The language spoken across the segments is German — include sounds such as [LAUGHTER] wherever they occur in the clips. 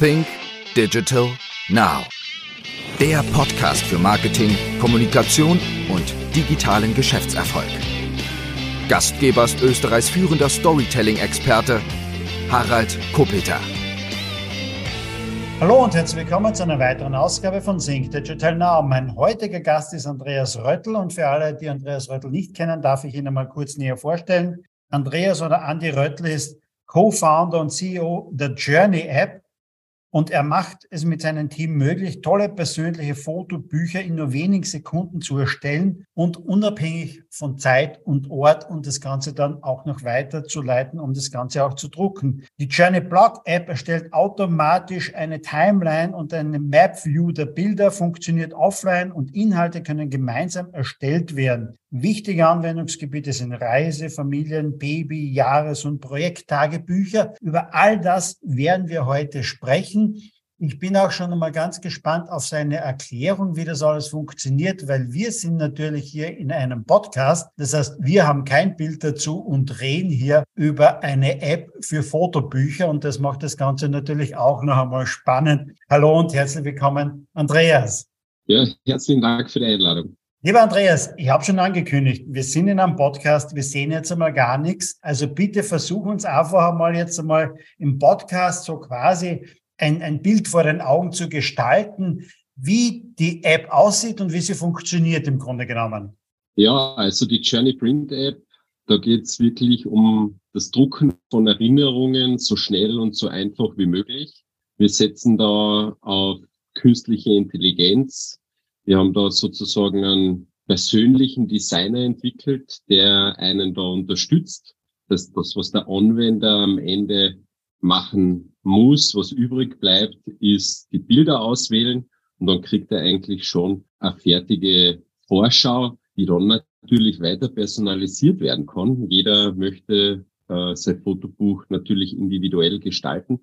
Think Digital Now. Der Podcast für Marketing, Kommunikation und digitalen Geschäftserfolg. Gastgeber ist Österreichs führender Storytelling-Experte Harald Kopeter. Hallo und herzlich willkommen zu einer weiteren Ausgabe von Think Digital Now. Mein heutiger Gast ist Andreas Röttl und für alle, die Andreas Röttl nicht kennen, darf ich ihn einmal kurz näher vorstellen. Andreas oder Andy Röttl ist Co-Founder und CEO der Journey App, und er macht es mit seinem Team möglich, tolle persönliche Fotobücher in nur wenigen Sekunden zu erstellen und unabhängig von Zeit und Ort und das Ganze dann auch noch weiterzuleiten, um das Ganze auch zu drucken. Die Journey Blog App erstellt automatisch eine Timeline und eine Map View der Bilder, funktioniert offline und Inhalte können gemeinsam erstellt werden. Wichtige Anwendungsgebiete sind Reise, Familien, Baby, Jahres- und Projekttagebücher. Über all das werden wir heute sprechen. Ich bin auch schon einmal ganz gespannt auf seine Erklärung, wie das alles funktioniert, weil wir sind natürlich hier in einem Podcast. Das heißt, wir haben kein Bild dazu und reden hier über eine App für Fotobücher und das macht das Ganze natürlich auch noch einmal spannend. Hallo und herzlich willkommen, Andreas. Ja, herzlichen Dank für die Einladung. Lieber Andreas, ich habe schon angekündigt, wir sind in einem Podcast, wir sehen jetzt einmal gar nichts. Also bitte versuch uns einfach einmal jetzt einmal im Podcast so quasi ein, ein Bild vor den Augen zu gestalten, wie die App aussieht und wie sie funktioniert im Grunde genommen. Ja, also die Journey Print App, da geht es wirklich um das Drucken von Erinnerungen so schnell und so einfach wie möglich. Wir setzen da auf künstliche Intelligenz, wir haben da sozusagen einen persönlichen Designer entwickelt, der einen da unterstützt. dass das, was der Anwender am Ende machen muss, was übrig bleibt, ist die Bilder auswählen und dann kriegt er eigentlich schon eine fertige Vorschau, die dann natürlich weiter personalisiert werden kann. Jeder möchte äh, sein Fotobuch natürlich individuell gestalten.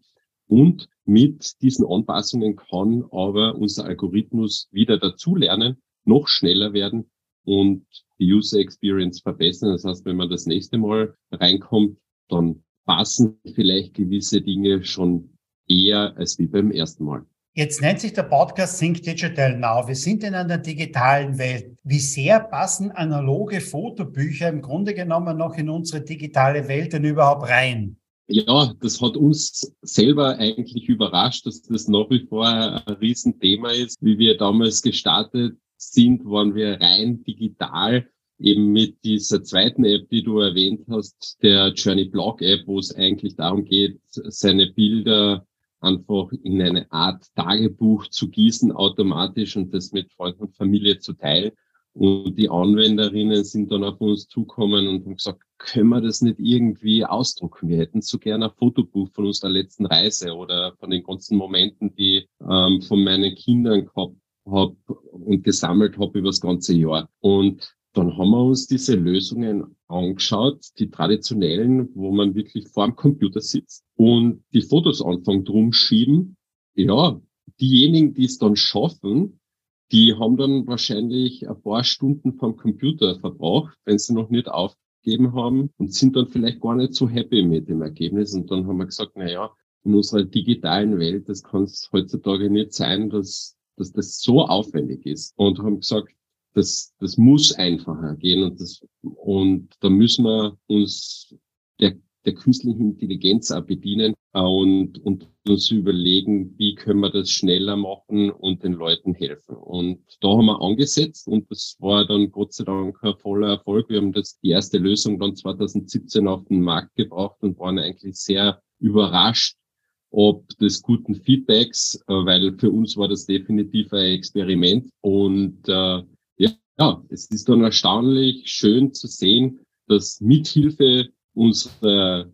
Und mit diesen Anpassungen kann aber unser Algorithmus wieder dazulernen, noch schneller werden und die User Experience verbessern. Das heißt, wenn man das nächste Mal reinkommt, dann passen vielleicht gewisse Dinge schon eher als wie beim ersten Mal. Jetzt nennt sich der Podcast Think Digital Now. Wir sind in einer digitalen Welt. Wie sehr passen analoge Fotobücher im Grunde genommen noch in unsere digitale Welt denn überhaupt rein? Ja, das hat uns selber eigentlich überrascht, dass das nach wie vor ein Riesenthema ist. Wie wir damals gestartet sind, waren wir rein digital, eben mit dieser zweiten App, die du erwähnt hast, der Journey Blog App, wo es eigentlich darum geht, seine Bilder einfach in eine Art Tagebuch zu gießen, automatisch und das mit Freunden und Familie zu teilen. Und die Anwenderinnen sind dann auf uns zukommen und haben gesagt, können wir das nicht irgendwie ausdrucken? Wir hätten so gerne ein Fotobuch von unserer letzten Reise oder von den ganzen Momenten, die ähm, von meinen Kindern gehabt habe und gesammelt habe über das ganze Jahr. Und dann haben wir uns diese Lösungen angeschaut, die traditionellen, wo man wirklich vor dem Computer sitzt und die Fotos anfangen drum schieben. Ja, diejenigen, die es dann schaffen, die haben dann wahrscheinlich ein paar Stunden vom Computer verbraucht, wenn sie noch nicht aufgegeben haben und sind dann vielleicht gar nicht so happy mit dem Ergebnis. Und dann haben wir gesagt, na ja, in unserer digitalen Welt, das kann es heutzutage nicht sein, dass, dass das so aufwendig ist. Und haben gesagt, das, das muss einfacher gehen und das, und da müssen wir uns der der künstlichen Intelligenz auch bedienen und, und uns überlegen, wie können wir das schneller machen und den Leuten helfen. Und da haben wir angesetzt und das war dann Gott sei Dank ein voller Erfolg. Wir haben das die erste Lösung dann 2017 auf den Markt gebracht und waren eigentlich sehr überrascht, ob des guten Feedbacks, äh, weil für uns war das definitiv ein Experiment. Und äh, ja, ja, es ist dann erstaunlich schön zu sehen, dass mithilfe unsere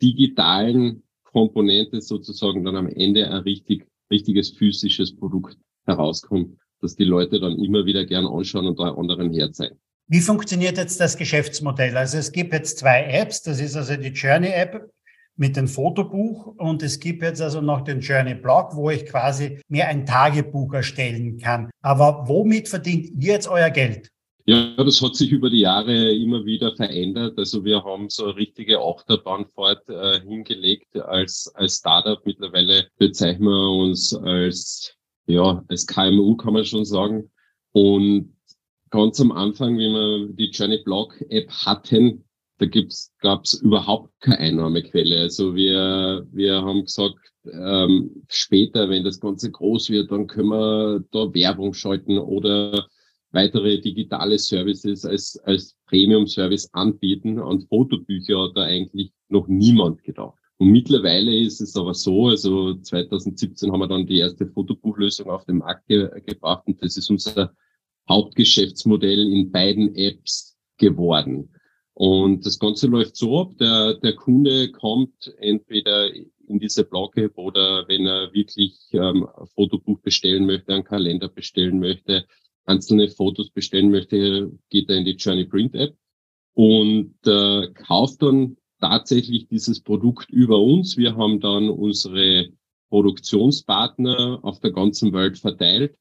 digitalen Komponente sozusagen dann am Ende ein richtig, richtiges physisches Produkt herauskommt, dass die Leute dann immer wieder gern anschauen und da anderen herzeigen. Wie funktioniert jetzt das Geschäftsmodell? Also es gibt jetzt zwei Apps, das ist also die Journey App mit dem Fotobuch und es gibt jetzt also noch den Journey Blog, wo ich quasi mir ein Tagebuch erstellen kann. Aber womit verdient ihr jetzt euer Geld? Ja, das hat sich über die Jahre immer wieder verändert. Also wir haben so eine richtige Achterbahnfahrt äh, hingelegt als, als Startup. Mittlerweile bezeichnen wir uns als, ja, als KMU kann man schon sagen. Und ganz am Anfang, wie wir die Journey Blog App hatten, da gibt's, gab's überhaupt keine Einnahmequelle. Also wir, wir haben gesagt, ähm, später, wenn das Ganze groß wird, dann können wir da Werbung schalten oder weitere digitale Services als, als Premium-Service anbieten. An Fotobücher hat da eigentlich noch niemand gedacht. Und mittlerweile ist es aber so, also 2017 haben wir dann die erste Fotobuchlösung auf den Markt ge gebracht und das ist unser Hauptgeschäftsmodell in beiden Apps geworden. Und das Ganze läuft so ab, der, der Kunde kommt entweder in diese Blog-App oder wenn er wirklich ähm, ein Fotobuch bestellen möchte, einen Kalender bestellen möchte, einzelne Fotos bestellen möchte, geht er in die Journey Print App und äh, kauft dann tatsächlich dieses Produkt über uns. Wir haben dann unsere Produktionspartner auf der ganzen Welt verteilt,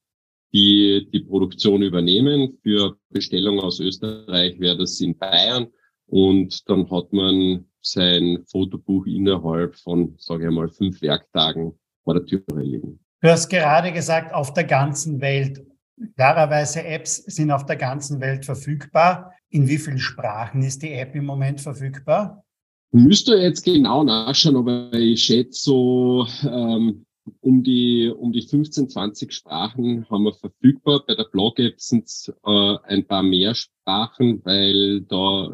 die die Produktion übernehmen. Für Bestellungen aus Österreich wäre das in Bayern. Und dann hat man sein Fotobuch innerhalb von, sage ich mal, fünf Werktagen vor der Tür liegen. Du hast gerade gesagt, auf der ganzen Welt. Klarerweise Apps sind auf der ganzen Welt verfügbar. In wie vielen Sprachen ist die App im Moment verfügbar? Müsste jetzt genau nachschauen, aber ich schätze so ähm, um die um die 15, 20 Sprachen haben wir verfügbar. Bei der Blog-App sind es äh, ein paar mehr Sprachen, weil da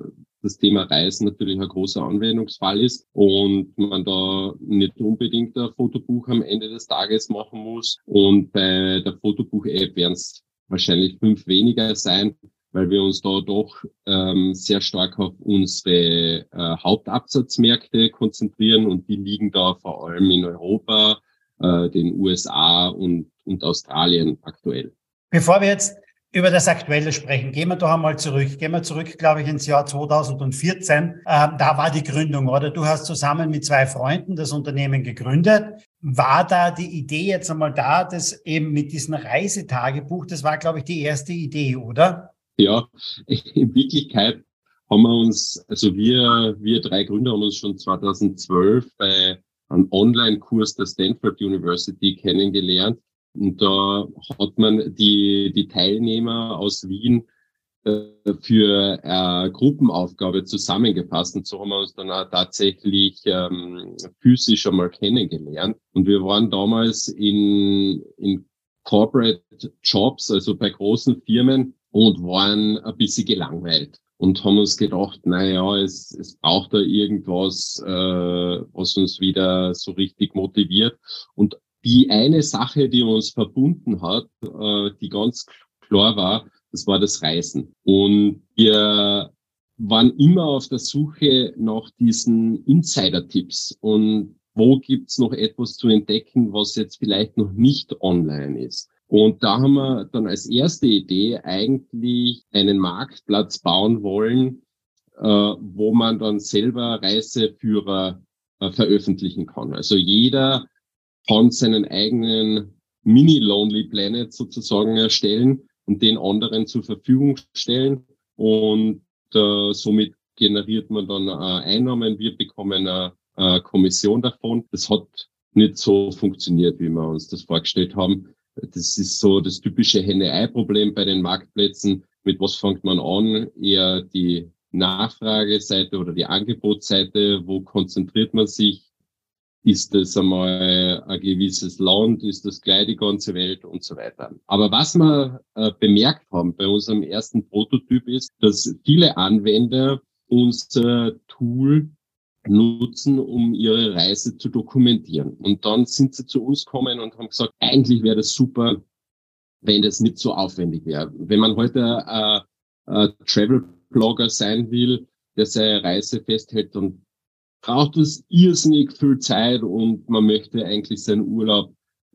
das Thema Reisen natürlich ein großer Anwendungsfall ist und man da nicht unbedingt ein Fotobuch am Ende des Tages machen muss. Und bei der Fotobuch-App werden es wahrscheinlich fünf weniger sein, weil wir uns da doch ähm, sehr stark auf unsere äh, Hauptabsatzmärkte konzentrieren und die liegen da vor allem in Europa, äh, den USA und, und Australien aktuell. Bevor wir jetzt über das Aktuelle sprechen. Gehen wir doch einmal zurück. Gehen wir zurück, glaube ich, ins Jahr 2014. Ähm, da war die Gründung, oder? Du hast zusammen mit zwei Freunden das Unternehmen gegründet. War da die Idee jetzt einmal da, dass eben mit diesem Reisetagebuch, das war, glaube ich, die erste Idee, oder? Ja, in Wirklichkeit haben wir uns, also wir, wir drei Gründer haben uns schon 2012 bei einem Online-Kurs der Stanford University kennengelernt und da hat man die, die Teilnehmer aus Wien äh, für eine Gruppenaufgabe zusammengefasst. Und so haben wir uns dann auch tatsächlich ähm, physisch einmal kennengelernt. Und wir waren damals in, in Corporate Jobs, also bei großen Firmen und waren ein bisschen gelangweilt und haben uns gedacht, na ja, es, es braucht da irgendwas, äh, was uns wieder so richtig motiviert. Und die eine Sache, die uns verbunden hat, äh, die ganz klar war, das war das Reisen. Und wir waren immer auf der Suche nach diesen Insider-Tipps und wo gibt's noch etwas zu entdecken, was jetzt vielleicht noch nicht online ist. Und da haben wir dann als erste Idee eigentlich einen Marktplatz bauen wollen, äh, wo man dann selber Reiseführer äh, veröffentlichen kann. Also jeder kann seinen eigenen Mini-Lonely Planet sozusagen erstellen und den anderen zur Verfügung stellen. Und äh, somit generiert man dann äh, Einnahmen. Wir bekommen eine, eine Kommission davon. Das hat nicht so funktioniert, wie wir uns das vorgestellt haben. Das ist so das typische Henne-Ei-Problem bei den Marktplätzen. Mit was fängt man an? Eher die Nachfrageseite oder die Angebotsseite. Wo konzentriert man sich? Ist das einmal ein gewisses Land, ist das gleich die ganze Welt und so weiter. Aber was wir äh, bemerkt haben bei unserem ersten Prototyp ist, dass viele Anwender unser Tool nutzen, um ihre Reise zu dokumentieren. Und dann sind sie zu uns gekommen und haben gesagt, eigentlich wäre das super, wenn das nicht so aufwendig wäre. Wenn man heute äh, äh, Travel-Blogger sein will, der seine Reise festhält, dann braucht es irrsinnig viel Zeit und man möchte eigentlich seinen Urlaub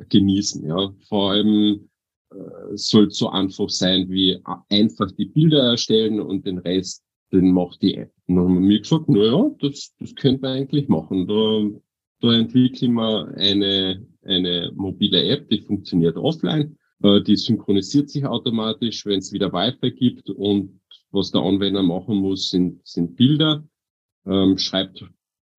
genießen. Ja, vor allem äh, soll es so einfach sein wie einfach die Bilder erstellen und den Rest, den macht die App. Und dann haben wir mir gesagt, na ja, das, das könnte man eigentlich machen. Da, da entwickeln wir eine, eine mobile App, die funktioniert offline. Äh, die synchronisiert sich automatisch, wenn es wieder Wi-Fi gibt und was der Anwender machen muss, sind, sind Bilder, ähm, schreibt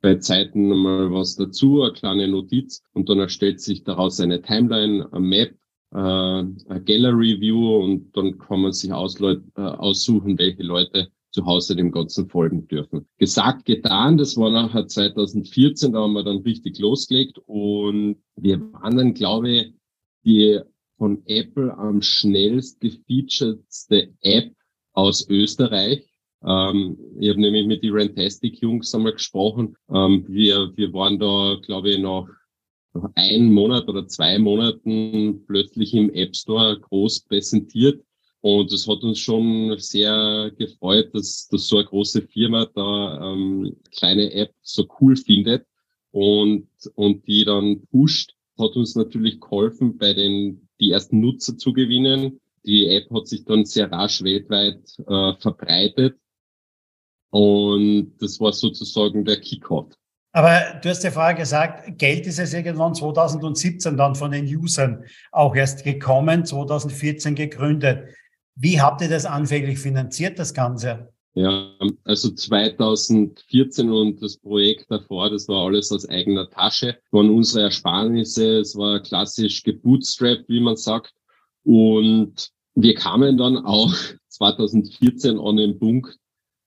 bei Zeiten mal was dazu, eine kleine Notiz und dann erstellt sich daraus eine Timeline, eine Map, äh, eine Gallery View und dann kann man sich äh, aussuchen, welche Leute zu Hause dem Ganzen folgen dürfen. Gesagt, getan, das war nachher 2014, da haben wir dann richtig losgelegt und wir waren dann, glaube ich, die von Apple am schnellst gefeaturedste App aus Österreich. Ähm, ich habe nämlich mit den Rantastic Jungs einmal gesprochen. Ähm, wir, wir waren da, glaube ich, nach einem Monat oder zwei Monaten plötzlich im App Store groß präsentiert. Und es hat uns schon sehr gefreut, dass, dass so eine große Firma da ähm, kleine App so cool findet und, und die dann pusht. Hat uns natürlich geholfen, bei den die ersten Nutzer zu gewinnen. Die App hat sich dann sehr rasch weltweit äh, verbreitet. Und das war sozusagen der Kickoff. Aber du hast ja vorher gesagt, Geld ist es irgendwann 2017 dann von den Usern auch erst gekommen, 2014 gegründet. Wie habt ihr das anfänglich finanziert, das Ganze? Ja, also 2014 und das Projekt davor, das war alles aus eigener Tasche, waren unsere Ersparnisse, es war klassisch gebootstrapped, wie man sagt. Und wir kamen dann auch [LAUGHS] 2014 an den Punkt,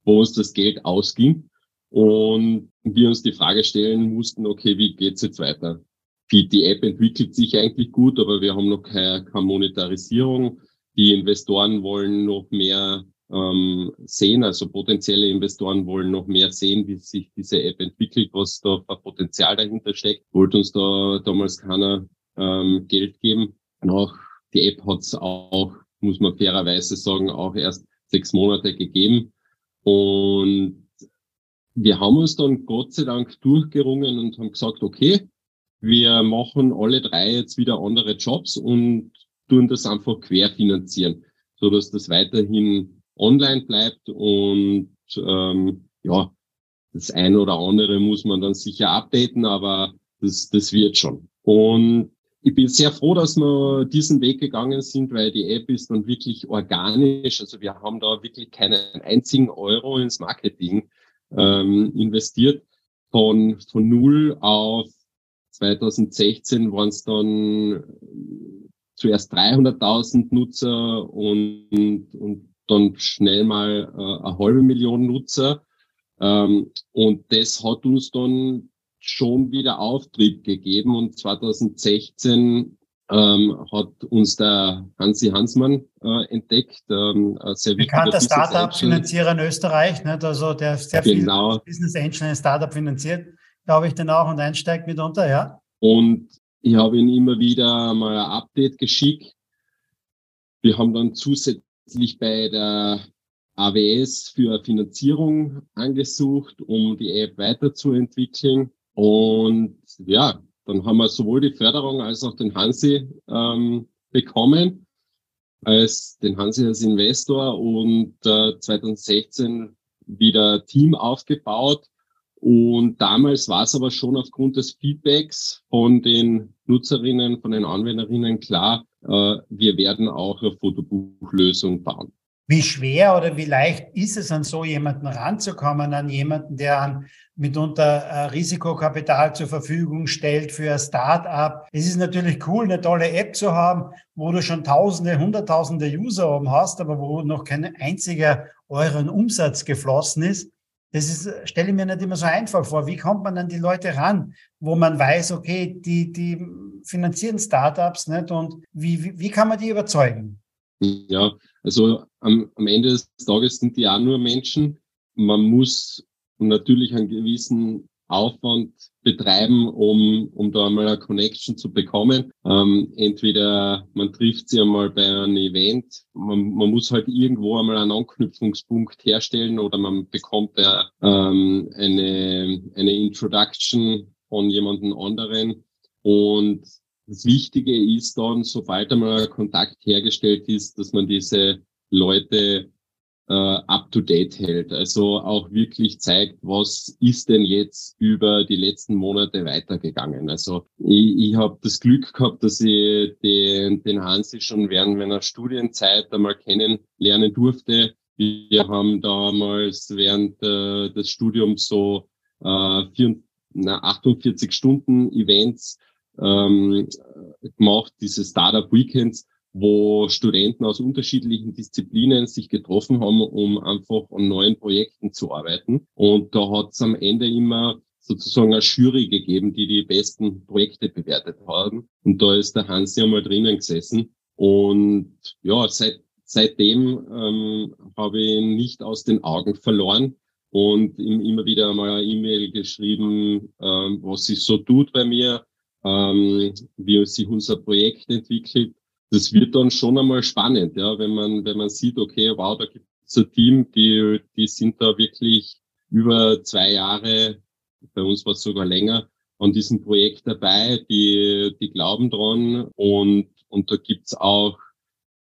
wo uns das Geld ausging und wir uns die Frage stellen mussten, okay, wie geht's jetzt weiter? Die, App entwickelt sich eigentlich gut, aber wir haben noch keine, keine Monetarisierung. Die Investoren wollen noch mehr ähm, sehen, also potenzielle Investoren wollen noch mehr sehen, wie sich diese App entwickelt, was da für Potenzial dahinter steckt. Wollte uns da damals keiner ähm, Geld geben. Auch die App hat es auch, muss man fairerweise sagen, auch erst sechs Monate gegeben. Und wir haben uns dann Gott sei Dank durchgerungen und haben gesagt, okay, wir machen alle drei jetzt wieder andere Jobs und tun das einfach querfinanzieren, so dass das weiterhin online bleibt und ähm, ja, das eine oder andere muss man dann sicher updaten, aber das, das wird schon. Und ich bin sehr froh, dass wir diesen Weg gegangen sind, weil die App ist dann wirklich organisch. Also wir haben da wirklich keinen einzigen Euro ins Marketing ähm, investiert. Von, von null auf 2016 waren es dann zuerst 300.000 Nutzer und, und dann schnell mal äh, eine halbe Million Nutzer. Ähm, und das hat uns dann schon wieder Auftrieb gegeben und 2016 ähm, hat uns der Hansi Hansmann äh, entdeckt. Ähm, sehr Bekannter Startup-Finanzierer in Österreich, nicht? also der sehr genau. viel Business Angel ein Startup finanziert, glaube ich, dann auch und einsteigt mitunter, ja. Und ich habe ihn immer wieder mal ein Update geschickt. Wir haben dann zusätzlich bei der AWS für Finanzierung angesucht, um die App weiterzuentwickeln. Und ja, dann haben wir sowohl die Förderung als auch den Hansi ähm, bekommen, als den Hansi als Investor und äh, 2016 wieder Team aufgebaut. Und damals war es aber schon aufgrund des Feedbacks von den Nutzerinnen, von den Anwenderinnen klar, äh, wir werden auch eine Fotobuchlösung bauen. Wie schwer oder wie leicht ist es, an so jemanden ranzukommen, an jemanden, der an mitunter äh, Risikokapital zur Verfügung stellt für ein Start-up. Es ist natürlich cool, eine tolle App zu haben, wo du schon Tausende, Hunderttausende User oben hast, aber wo noch kein einziger euren Umsatz geflossen ist. Das ist, stelle ich mir nicht immer so einfach vor. Wie kommt man an die Leute ran, wo man weiß, okay, die, die finanzieren Startups nicht und wie, wie, wie kann man die überzeugen? Ja, also am, am Ende des Tages sind die auch nur Menschen. Man muss natürlich einen gewissen Aufwand betreiben, um, um da einmal eine Connection zu bekommen. Ähm, entweder man trifft sie einmal bei einem Event, man, man muss halt irgendwo einmal einen Anknüpfungspunkt herstellen oder man bekommt äh, ähm, eine, eine Introduction von jemandem anderen. Und das Wichtige ist dann, sobald einmal ein Kontakt hergestellt ist, dass man diese Leute äh, up-to-date hält. Also auch wirklich zeigt, was ist denn jetzt über die letzten Monate weitergegangen. Also ich, ich habe das Glück gehabt, dass ich den, den Hansi schon während meiner Studienzeit einmal kennenlernen durfte. Wir haben damals während äh, des Studiums so äh, vier, na, 48 Stunden Events ähm, gemacht, diese Startup Weekends wo Studenten aus unterschiedlichen Disziplinen sich getroffen haben, um einfach an neuen Projekten zu arbeiten. Und da hat es am Ende immer sozusagen eine Jury gegeben, die die besten Projekte bewertet haben. Und da ist der Hansi einmal drinnen gesessen. Und ja, seit, seitdem ähm, habe ich ihn nicht aus den Augen verloren und ihm immer wieder einmal eine E-Mail geschrieben, ähm, was sich so tut bei mir, ähm, wie sich unser Projekt entwickelt das wird dann schon einmal spannend, ja, wenn man, wenn man sieht, okay, wow, da gibt es ein Team, die, die sind da wirklich über zwei Jahre, bei uns war es sogar länger, an diesem Projekt dabei, die, die glauben dran und, und da gibt's auch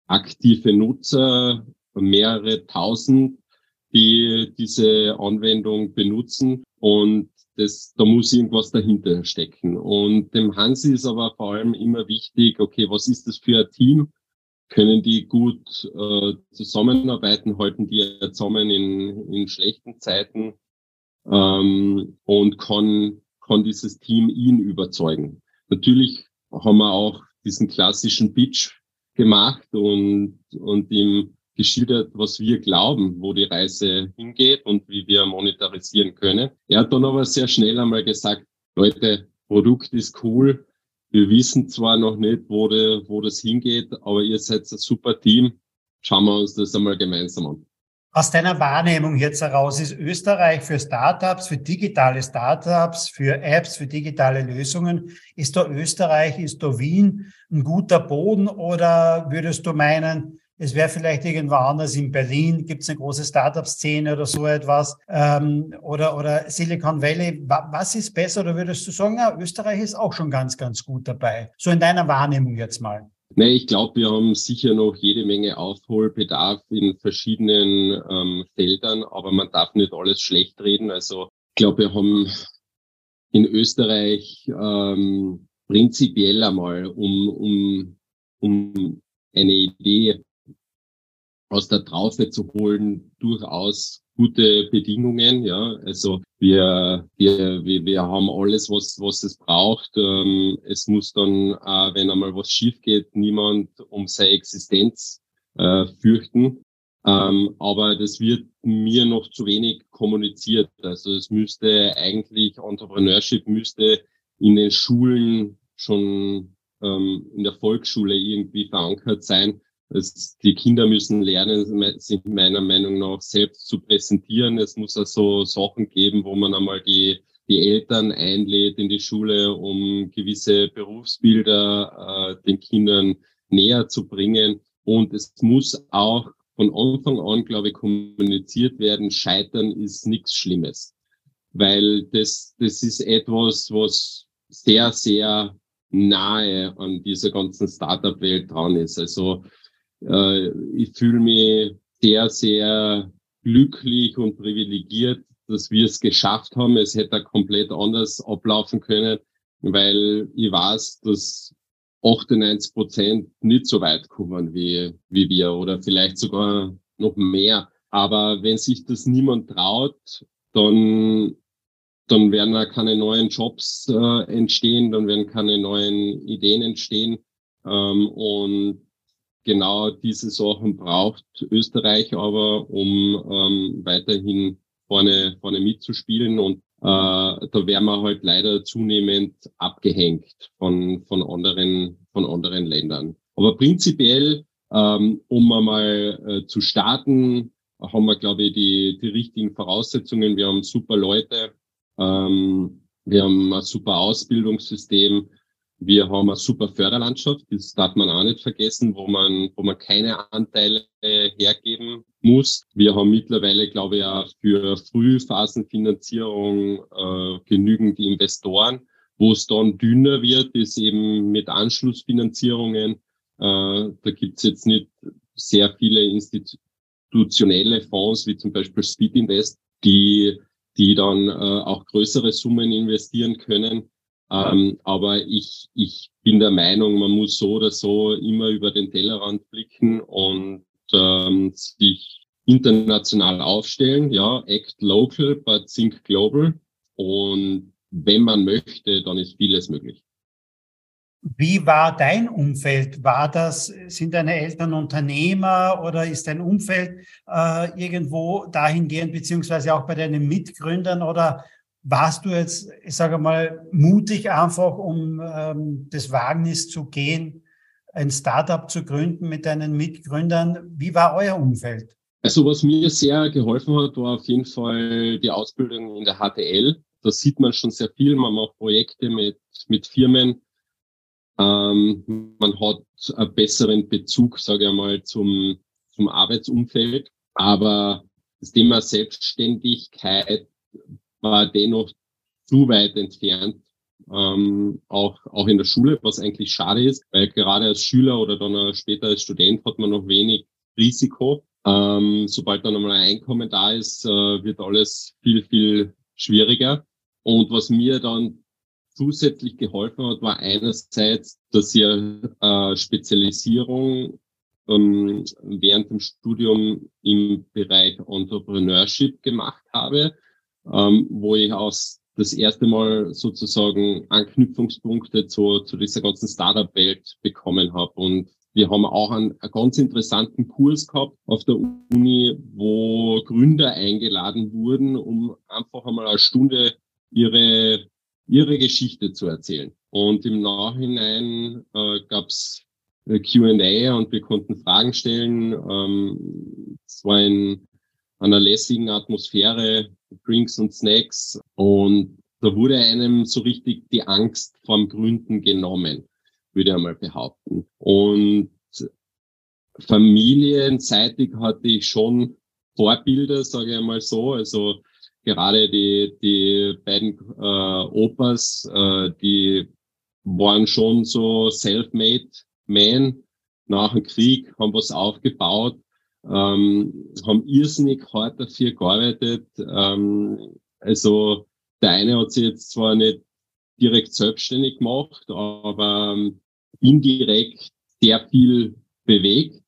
aktive Nutzer, mehrere tausend, die diese Anwendung benutzen und das, da muss irgendwas dahinter stecken. Und dem Hansi ist aber vor allem immer wichtig, okay, was ist das für ein Team? Können die gut äh, zusammenarbeiten? Halten die zusammen in, in schlechten Zeiten? Ähm, und kann, kann dieses Team ihn überzeugen? Natürlich haben wir auch diesen klassischen Pitch gemacht und, und ihm geschildert, was wir glauben, wo die Reise hingeht und wie wir monetarisieren können. Er hat dann aber sehr schnell einmal gesagt, Leute, Produkt ist cool. Wir wissen zwar noch nicht, wo, de, wo das hingeht, aber ihr seid ein super Team. Schauen wir uns das einmal gemeinsam an. Aus deiner Wahrnehmung jetzt heraus ist Österreich für Startups, für digitale Startups, für Apps, für digitale Lösungen, ist da Österreich, ist da Wien ein guter Boden oder würdest du meinen, es wäre vielleicht irgendwo anders in Berlin, gibt es eine große Startup-Szene oder so etwas. Ähm, oder, oder Silicon Valley. Was ist besser? Oder würdest du sagen, ja, Österreich ist auch schon ganz, ganz gut dabei? So in deiner Wahrnehmung jetzt mal. Nee, ich glaube, wir haben sicher noch jede Menge Aufholbedarf in verschiedenen ähm, Feldern, aber man darf nicht alles schlecht reden. Also ich glaube, wir haben in Österreich ähm, prinzipiell einmal, um, um, um eine Idee aus der Traufe zu holen, durchaus gute Bedingungen. Ja, also wir, wir, wir, wir haben alles, was, was es braucht. Ähm, es muss dann, äh, wenn einmal was schief geht, niemand um seine Existenz äh, fürchten. Ähm, aber das wird mir noch zu wenig kommuniziert. Also es müsste eigentlich, Entrepreneurship müsste in den Schulen schon ähm, in der Volksschule irgendwie verankert sein, es, die Kinder müssen lernen, sich meiner Meinung nach selbst zu präsentieren. Es muss also Sachen geben, wo man einmal die, die Eltern einlädt in die Schule, um gewisse Berufsbilder äh, den Kindern näher zu bringen. Und es muss auch von Anfang an, glaube ich, kommuniziert werden, Scheitern ist nichts Schlimmes. Weil das, das ist etwas, was sehr, sehr nahe an dieser ganzen Startup-Welt dran ist. Also äh, ich fühle mich sehr, sehr glücklich und privilegiert, dass wir es geschafft haben. Es hätte komplett anders ablaufen können, weil ich weiß, dass 98 Prozent nicht so weit kommen wie, wie wir oder vielleicht sogar noch mehr. Aber wenn sich das niemand traut, dann, dann werden auch keine neuen Jobs äh, entstehen, dann werden keine neuen Ideen entstehen. Ähm, und genau diese Sachen braucht Österreich aber, um ähm, weiterhin vorne, vorne mitzuspielen. Und äh, da werden wir halt leider zunehmend abgehängt von, von, anderen, von anderen Ländern. Aber prinzipiell, ähm, um einmal äh, zu starten, haben wir, glaube ich, die, die richtigen Voraussetzungen. Wir haben super Leute, ähm, wir haben ein super Ausbildungssystem, wir haben eine super Förderlandschaft, das darf man auch nicht vergessen, wo man, wo man keine Anteile hergeben muss. Wir haben mittlerweile, glaube ich, auch für Frühphasenfinanzierung äh, genügend Investoren. Wo es dann dünner wird, ist eben mit Anschlussfinanzierungen. Äh, da gibt's jetzt nicht sehr viele institutionelle Fonds wie zum Beispiel Speed Invest, die, die dann äh, auch größere Summen investieren können. Ähm, aber ich, ich bin der Meinung, man muss so oder so immer über den Tellerrand blicken und ähm, sich international aufstellen. Ja, act local, but think global. Und wenn man möchte, dann ist vieles möglich. Wie war dein Umfeld? War das, sind deine Eltern Unternehmer oder ist dein Umfeld äh, irgendwo dahingehend, beziehungsweise auch bei deinen Mitgründern oder warst du jetzt, ich sage mal, mutig einfach, um ähm, das Wagnis zu gehen, ein Startup zu gründen mit deinen Mitgründern? Wie war euer Umfeld? Also was mir sehr geholfen hat, war auf jeden Fall die Ausbildung in der HTL. Da sieht man schon sehr viel. Man macht Projekte mit, mit Firmen, ähm, man hat einen besseren Bezug, sage ich mal, zum, zum Arbeitsumfeld. Aber das Thema Selbstständigkeit war dennoch zu weit entfernt, ähm, auch, auch in der Schule, was eigentlich schade ist, weil gerade als Schüler oder dann später als Student hat man noch wenig Risiko. Ähm, sobald dann einmal ein Einkommen da ist, äh, wird alles viel, viel schwieriger. Und was mir dann zusätzlich geholfen hat, war einerseits, dass ich äh, Spezialisierung ähm, während dem Studium im Bereich Entrepreneurship gemacht habe, ähm, wo ich aus das erste Mal sozusagen Anknüpfungspunkte zu, zu dieser ganzen Startup-Welt bekommen habe. Und wir haben auch einen, einen ganz interessanten Kurs gehabt auf der Uni, wo Gründer eingeladen wurden, um einfach einmal eine Stunde ihre ihre Geschichte zu erzählen. Und im Nachhinein äh, gab es äh, Q&A und wir konnten Fragen stellen. Ähm, es war in einer lässigen Atmosphäre, Drinks und Snacks und da wurde einem so richtig die Angst vorm Gründen genommen, würde ich einmal behaupten. Und familienseitig hatte ich schon Vorbilder, sage ich einmal so. Also gerade die, die beiden äh, Opas, äh, die waren schon so self-made men nach dem Krieg, haben was aufgebaut, ähm, haben irrsinnig hart dafür gearbeitet. Ähm, also der eine hat sich jetzt zwar nicht direkt selbstständig gemacht, aber ähm, indirekt sehr viel bewegt.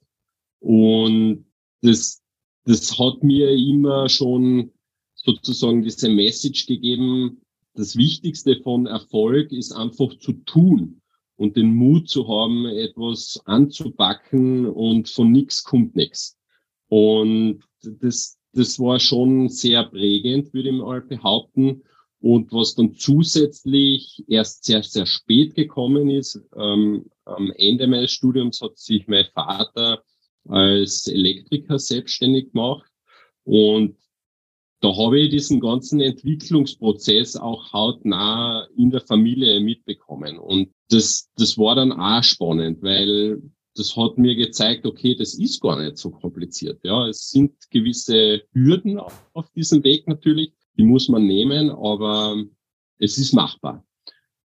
Und das, das hat mir immer schon sozusagen diese Message gegeben, das Wichtigste von Erfolg ist einfach zu tun und den Mut zu haben, etwas anzupacken und von nichts kommt nichts. Und das, das war schon sehr prägend, würde ich mal behaupten. Und was dann zusätzlich erst sehr, sehr spät gekommen ist, ähm, am Ende meines Studiums hat sich mein Vater als Elektriker selbstständig gemacht. Und da habe ich diesen ganzen Entwicklungsprozess auch hautnah in der Familie mitbekommen. Und das, das war dann auch spannend, weil das hat mir gezeigt, okay, das ist gar nicht so kompliziert. Ja, es sind gewisse Hürden auf diesem Weg natürlich, die muss man nehmen, aber es ist machbar.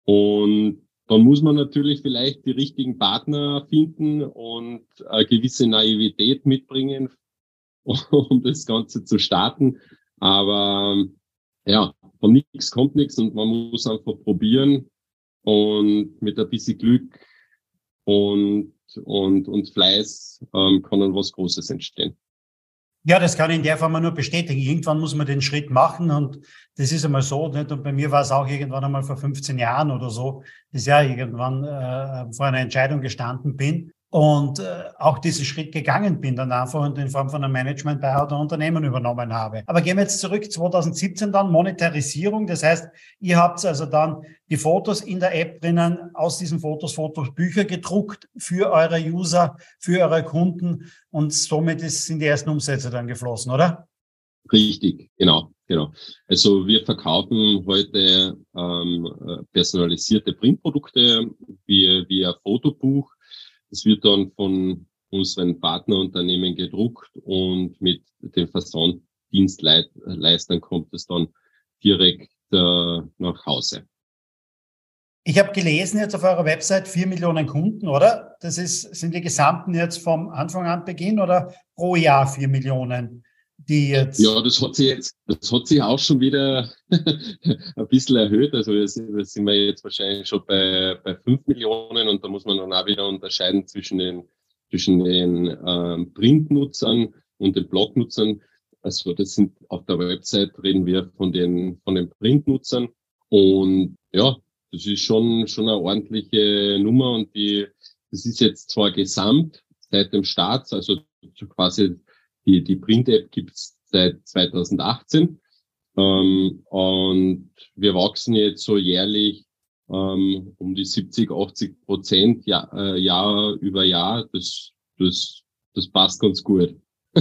Und dann muss man natürlich vielleicht die richtigen Partner finden und eine gewisse Naivität mitbringen, [LAUGHS] um das Ganze zu starten. Aber ja, von nichts kommt nichts und man muss einfach probieren und mit ein bisschen Glück und, und, und Fleiß ähm, kann dann was Großes entstehen. Ja, das kann ich in der Form nur bestätigen. Irgendwann muss man den Schritt machen und das ist einmal so. Nicht? Und bei mir war es auch irgendwann einmal vor 15 Jahren oder so, dass ich ja irgendwann äh, vor einer Entscheidung gestanden bin und äh, auch diesen Schritt gegangen bin, dann einfach in Form von einem Management bei oder Unternehmen übernommen habe. Aber gehen wir jetzt zurück 2017 dann Monetarisierung. Das heißt, ihr habt also dann die Fotos in der App drinnen, aus diesen Fotos Fotos Bücher gedruckt für eure User, für eure Kunden und somit ist, sind die ersten Umsätze dann geflossen, oder? Richtig, genau, genau. Also wir verkaufen heute ähm, äh, personalisierte Printprodukte wie, wie ein Fotobuch es wird dann von unseren Partnerunternehmen gedruckt und mit den Versanddienstleistern kommt es dann direkt äh, nach Hause. Ich habe gelesen jetzt auf eurer Website vier Millionen Kunden, oder? Das ist, sind die gesamten jetzt vom Anfang an Beginn oder pro Jahr vier Millionen? Die jetzt ja, das hat sich jetzt, das hat sich auch schon wieder [LAUGHS] ein bisschen erhöht. Also wir sind wir jetzt wahrscheinlich schon bei, bei fünf Millionen und da muss man dann auch wieder unterscheiden zwischen den, zwischen den ähm, Printnutzern und den Blognutzern. Also das sind auf der Website reden wir von den, von den Printnutzern und ja, das ist schon, schon eine ordentliche Nummer und die, das ist jetzt zwar gesamt seit dem Start, also quasi die, die Print-App gibt's seit 2018 ähm, und wir wachsen jetzt so jährlich ähm, um die 70, 80 Prozent Jahr, äh, Jahr über Jahr. Das, das, das passt ganz gut. [LAUGHS]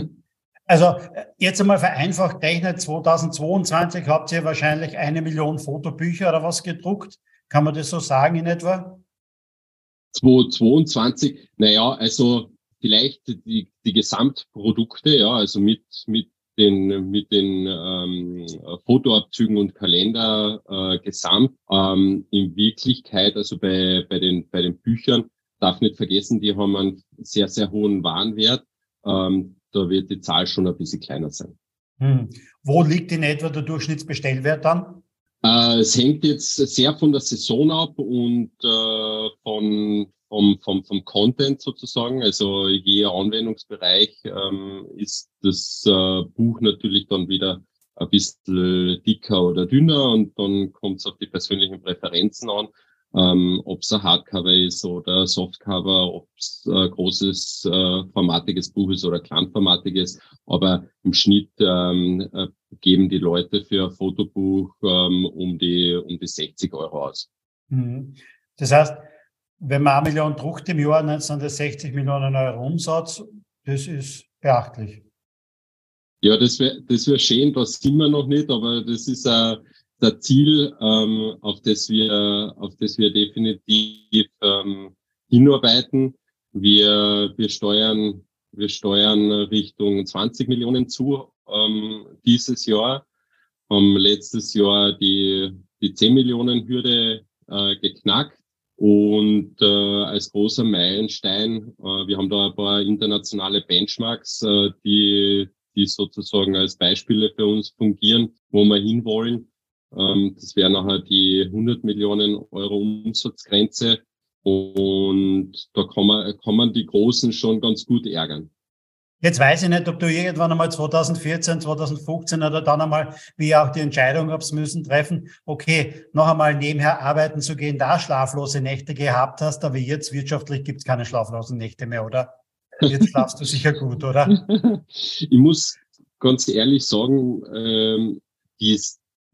Also jetzt einmal vereinfacht gerechnet, 2022 habt ihr wahrscheinlich eine Million Fotobücher oder was gedruckt. Kann man das so sagen in etwa? 2022, naja, also vielleicht die, die Gesamtprodukte, ja, also mit, mit den, mit den ähm, Fotoabzügen und Kalender äh, gesamt. Ähm, in Wirklichkeit, also bei, bei, den, bei den Büchern, darf nicht vergessen, die haben einen sehr, sehr hohen Warenwert. Ähm, da wird die Zahl schon ein bisschen kleiner sein. Hm. Wo liegt in etwa der Durchschnittsbestellwert dann? Äh, es hängt jetzt sehr von der Saison ab und äh, von, vom, vom, vom Content sozusagen. Also je Anwendungsbereich ähm, ist das äh, Buch natürlich dann wieder ein bisschen dicker oder dünner und dann kommt es auf die persönlichen Präferenzen an ähm, ob es ein Hardcover ist oder Softcover, ob es äh, großes äh, formatiges Buch ist oder kleinformatiges. Aber im Schnitt ähm, äh, geben die Leute für ein Fotobuch ähm, um die um die 60 Euro aus. Mhm. Das heißt, wenn man eine Million druckt im Jahr, dann sind das 60 Millionen Euro Umsatz. Das ist beachtlich. Ja, das wäre das wär schön, das sind wir noch nicht, aber das ist ein der Ziel, ähm, auf das wir, auf das wir definitiv ähm, hinarbeiten. Wir, wir steuern, wir steuern Richtung 20 Millionen zu ähm, dieses Jahr. Haben letztes Jahr die, die 10 Millionen Hürde äh, geknackt. Und äh, als großer Meilenstein, äh, wir haben da ein paar internationale Benchmarks, äh, die, die sozusagen als Beispiele für uns fungieren, wo wir hinwollen. Ähm, das wäre nachher die 100 Millionen Euro Umsatzgrenze. Und da kann man, kann man die Großen schon ganz gut ärgern. Jetzt weiß ich nicht, ob du irgendwann einmal 2014, 2015 oder dann einmal, wie auch die Entscheidung hab's müssen treffen, okay, noch einmal nebenher arbeiten zu gehen, da schlaflose Nächte gehabt hast, aber jetzt wirtschaftlich gibt's keine schlaflosen Nächte mehr, oder? Jetzt schlafst du sicher gut, oder? [LAUGHS] Ich muss ganz ehrlich sagen, ähm, die,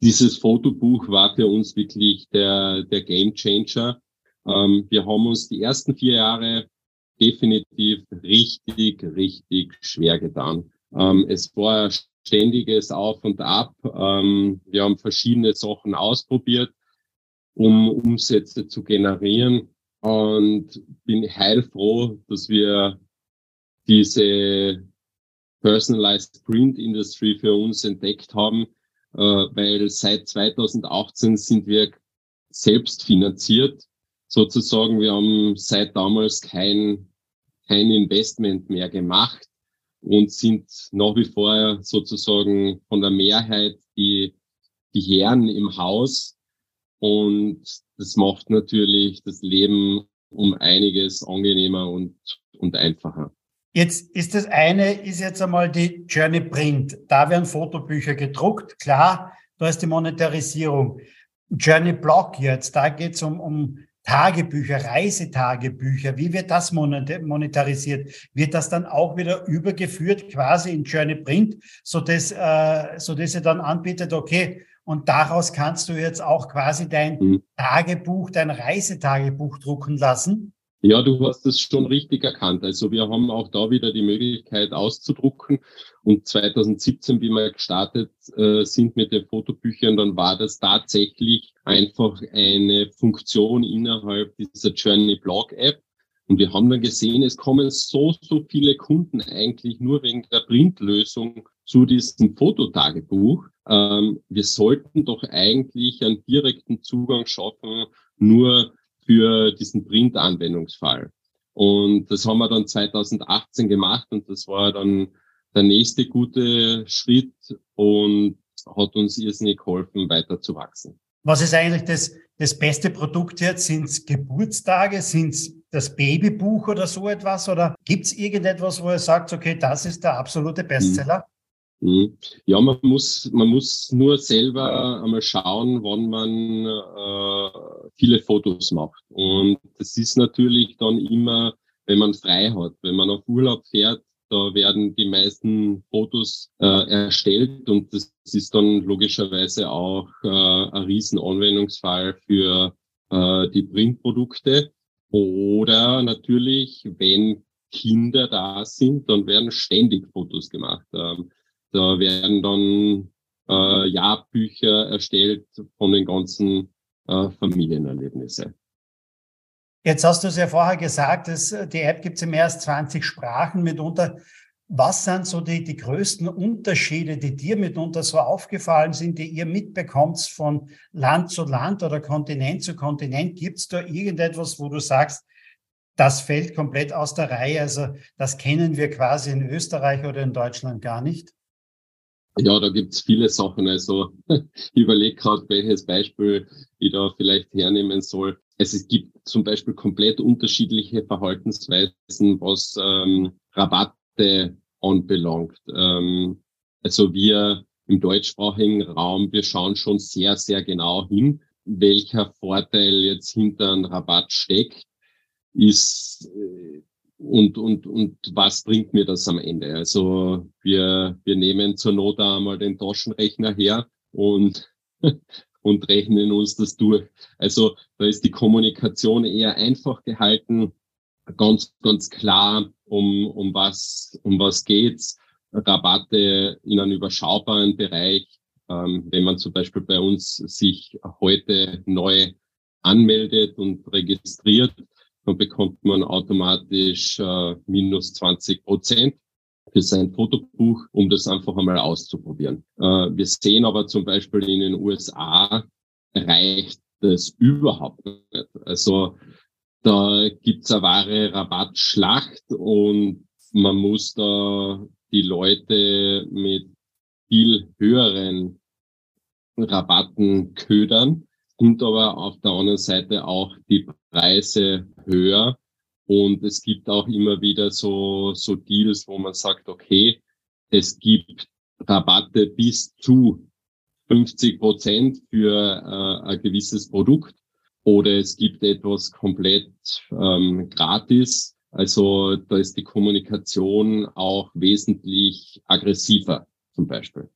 dieses Fotobuch war für uns wirklich der, der Game Changer. Ähm, wir haben uns die ersten vier Jahre definitiv richtig, richtig schwer getan. Ähm, es war ständiges Auf und Ab. Ähm, wir haben verschiedene Sachen ausprobiert, um Umsätze zu generieren und bin heilfroh, dass wir diese Personalized Print Industry für uns entdeckt haben äh, weil seit 2018 sind wir selbst finanziert. Sozusagen, wir haben seit damals kein, kein Investment mehr gemacht und sind nach wie vor sozusagen von der Mehrheit die, die Herren im Haus. Und das macht natürlich das Leben um einiges angenehmer und, und einfacher. Jetzt ist das eine, ist jetzt einmal die Journey Print. Da werden Fotobücher gedruckt. Klar, da ist die Monetarisierung. Journey Blog jetzt, da geht es um, um Tagebücher, Reisetagebücher. Wie wird das monetarisiert? Wird das dann auch wieder übergeführt quasi in Journey Print, so dass, äh, so dass ihr dann anbietet, okay, und daraus kannst du jetzt auch quasi dein mhm. Tagebuch, dein Reisetagebuch drucken lassen? Ja, du hast es schon richtig erkannt. Also wir haben auch da wieder die Möglichkeit auszudrucken. Und 2017, wie wir gestartet äh, sind mit den Fotobüchern, dann war das tatsächlich einfach eine Funktion innerhalb dieser Journey Blog App. Und wir haben dann gesehen, es kommen so, so viele Kunden eigentlich nur wegen der Printlösung zu diesem Fototagebuch. Ähm, wir sollten doch eigentlich einen direkten Zugang schaffen nur für diesen Print-Anwendungsfall. Und das haben wir dann 2018 gemacht und das war dann der nächste gute Schritt und hat uns irrsinnig geholfen, weiter zu wachsen. Was ist eigentlich das, das beste Produkt jetzt? Sind es Geburtstage? Sind es das Babybuch oder so etwas? Oder gibt es irgendetwas, wo ihr sagt, okay, das ist der absolute Bestseller? Mhm. Ja, man muss, man muss nur selber einmal schauen, wann man äh, viele Fotos macht. Und das ist natürlich dann immer, wenn man frei hat. Wenn man auf Urlaub fährt, da werden die meisten Fotos äh, erstellt und das ist dann logischerweise auch äh, ein riesen Anwendungsfall für äh, die Printprodukte. Oder natürlich, wenn Kinder da sind, dann werden ständig Fotos gemacht. Ähm, da werden dann äh, Jahrbücher erstellt von den ganzen äh, Familienerlebnissen. Jetzt hast du es ja vorher gesagt, dass die App gibt es in mehr als 20 Sprachen mitunter. Was sind so die, die größten Unterschiede, die dir mitunter so aufgefallen sind, die ihr mitbekommt von Land zu Land oder Kontinent zu Kontinent? Gibt es da irgendetwas, wo du sagst, das fällt komplett aus der Reihe? Also das kennen wir quasi in Österreich oder in Deutschland gar nicht? Ja, da gibt's viele Sachen. Also [LAUGHS] ich überlege gerade, welches Beispiel ich da vielleicht hernehmen soll. Es gibt zum Beispiel komplett unterschiedliche Verhaltensweisen, was ähm, Rabatte anbelangt. Ähm, also wir im deutschsprachigen Raum, wir schauen schon sehr, sehr genau hin, welcher Vorteil jetzt hinter einem Rabatt steckt, ist äh, und, und, und was bringt mir das am Ende? Also wir, wir nehmen zur Not einmal den Taschenrechner her und [LAUGHS] und rechnen uns das durch. Also da ist die Kommunikation eher einfach gehalten, ganz, ganz klar, um, um was, um was geht's. Rabatte in einem überschaubaren Bereich. Ähm, wenn man zum Beispiel bei uns sich heute neu anmeldet und registriert, dann bekommt man automatisch äh, minus 20 Prozent für sein Fotobuch, um das einfach einmal auszuprobieren. Äh, wir sehen aber zum Beispiel in den USA reicht das überhaupt nicht. Also da gibt's eine wahre Rabattschlacht und man muss da die Leute mit viel höheren Rabatten ködern und aber auf der anderen Seite auch die Preise höher und es gibt auch immer wieder so, so Deals, wo man sagt, okay, es gibt Rabatte bis zu 50 Prozent für äh, ein gewisses Produkt oder es gibt etwas komplett ähm, gratis. Also da ist die Kommunikation auch wesentlich aggressiver zum Beispiel.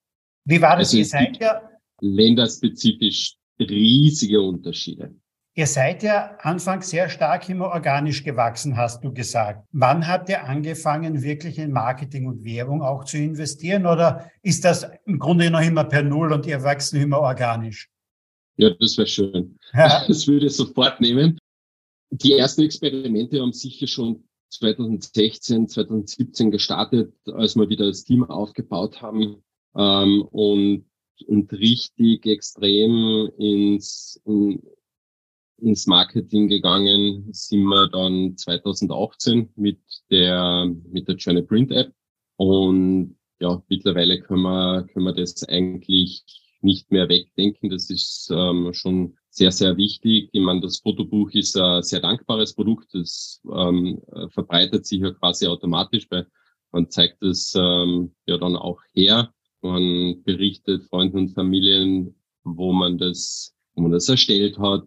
Wie war das? Also Ihr seid ja länderspezifisch riesige Unterschiede. Ihr seid ja anfangs sehr stark immer organisch gewachsen, hast du gesagt. Wann habt ihr angefangen, wirklich in Marketing und Werbung auch zu investieren? Oder ist das im Grunde noch immer per Null und ihr wachsen immer organisch? Ja, das wäre schön. Ja. [LAUGHS] Das würde ich sofort nehmen. Die ersten Experimente haben sicher schon 2016, 2017 gestartet, als wir wieder das Team aufgebaut haben ähm, und, und richtig extrem ins, in, ins Marketing gegangen sind wir dann 2018 mit der, mit der Journey Print App. Und ja, mittlerweile können wir, können wir das eigentlich nicht mehr wegdenken. Das ist ähm, schon sehr, sehr wichtig. Ich meine, das Fotobuch ist ein sehr dankbares Produkt. Das ähm, verbreitet sich ja quasi automatisch, weil man zeigt es ähm, ja dann auch her. Man berichtet Freunden und Familien, wo man das, wo man das erstellt hat,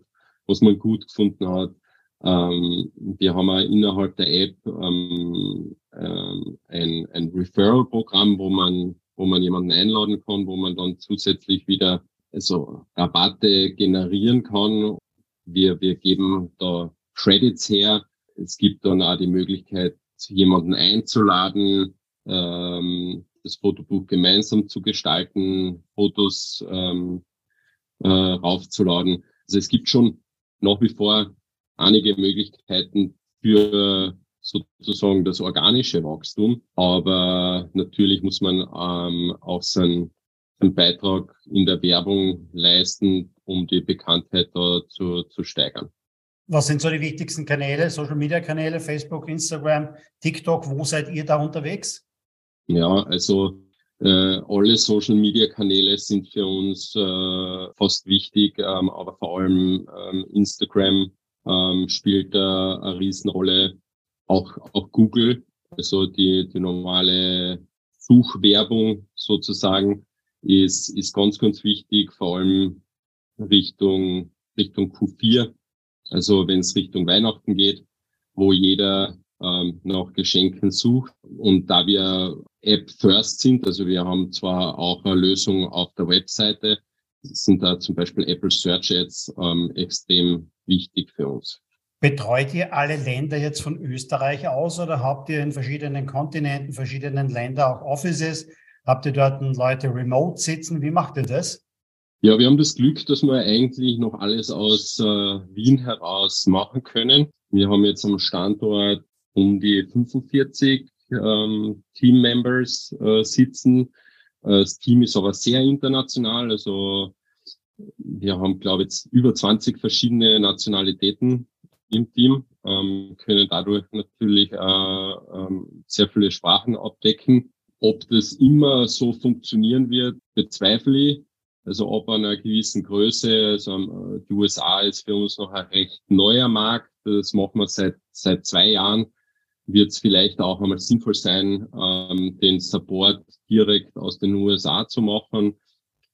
was man gut gefunden hat. Ähm, wir haben auch innerhalb der App ähm, ähm, ein, ein Referral-Programm, wo man, wo man jemanden einladen kann, wo man dann zusätzlich wieder also Rabatte generieren kann. Wir, wir geben da Credits her. Es gibt dann auch die Möglichkeit, jemanden einzuladen, ähm, das Fotobuch gemeinsam zu gestalten, Fotos ähm, äh, raufzuladen. Also es gibt schon nach wie vor einige Möglichkeiten für sozusagen das organische Wachstum. Aber natürlich muss man ähm, auch seinen einen Beitrag in der Werbung leisten, um die Bekanntheit da zu, zu steigern. Was sind so die wichtigsten Kanäle, Social Media Kanäle, Facebook, Instagram, TikTok? Wo seid ihr da unterwegs? Ja, also äh, alle Social Media Kanäle sind für uns äh, fast wichtig, ähm, aber vor allem ähm, Instagram ähm, spielt äh, eine Riesenrolle. Auch, auch Google, also die, die normale Suchwerbung sozusagen ist, ist ganz, ganz wichtig, vor allem Richtung, Richtung Q4. Also wenn es Richtung Weihnachten geht, wo jeder ähm, nach Geschenken sucht. Und da wir App First sind, also wir haben zwar auch eine Lösung auf der Webseite, sind da zum Beispiel Apple Search Ads ähm, extrem wichtig für uns. Betreut ihr alle Länder jetzt von Österreich aus oder habt ihr in verschiedenen Kontinenten, verschiedenen Ländern auch Offices? Habt ihr dort Leute remote sitzen? Wie macht ihr das? Ja, wir haben das Glück, dass wir eigentlich noch alles aus äh, Wien heraus machen können. Wir haben jetzt am Standort um die 45 ähm, Team-Members äh, sitzen. Äh, das Team ist aber sehr international. Also wir haben, glaube ich, über 20 verschiedene Nationalitäten im Team, ähm, können dadurch natürlich äh, ähm, sehr viele Sprachen abdecken. Ob das immer so funktionieren wird, bezweifle ich. Also ob an einer gewissen Größe, also äh, die USA ist für uns noch ein recht neuer Markt. Das machen wir seit, seit zwei Jahren wird es vielleicht auch einmal sinnvoll sein, ähm, den Support direkt aus den USA zu machen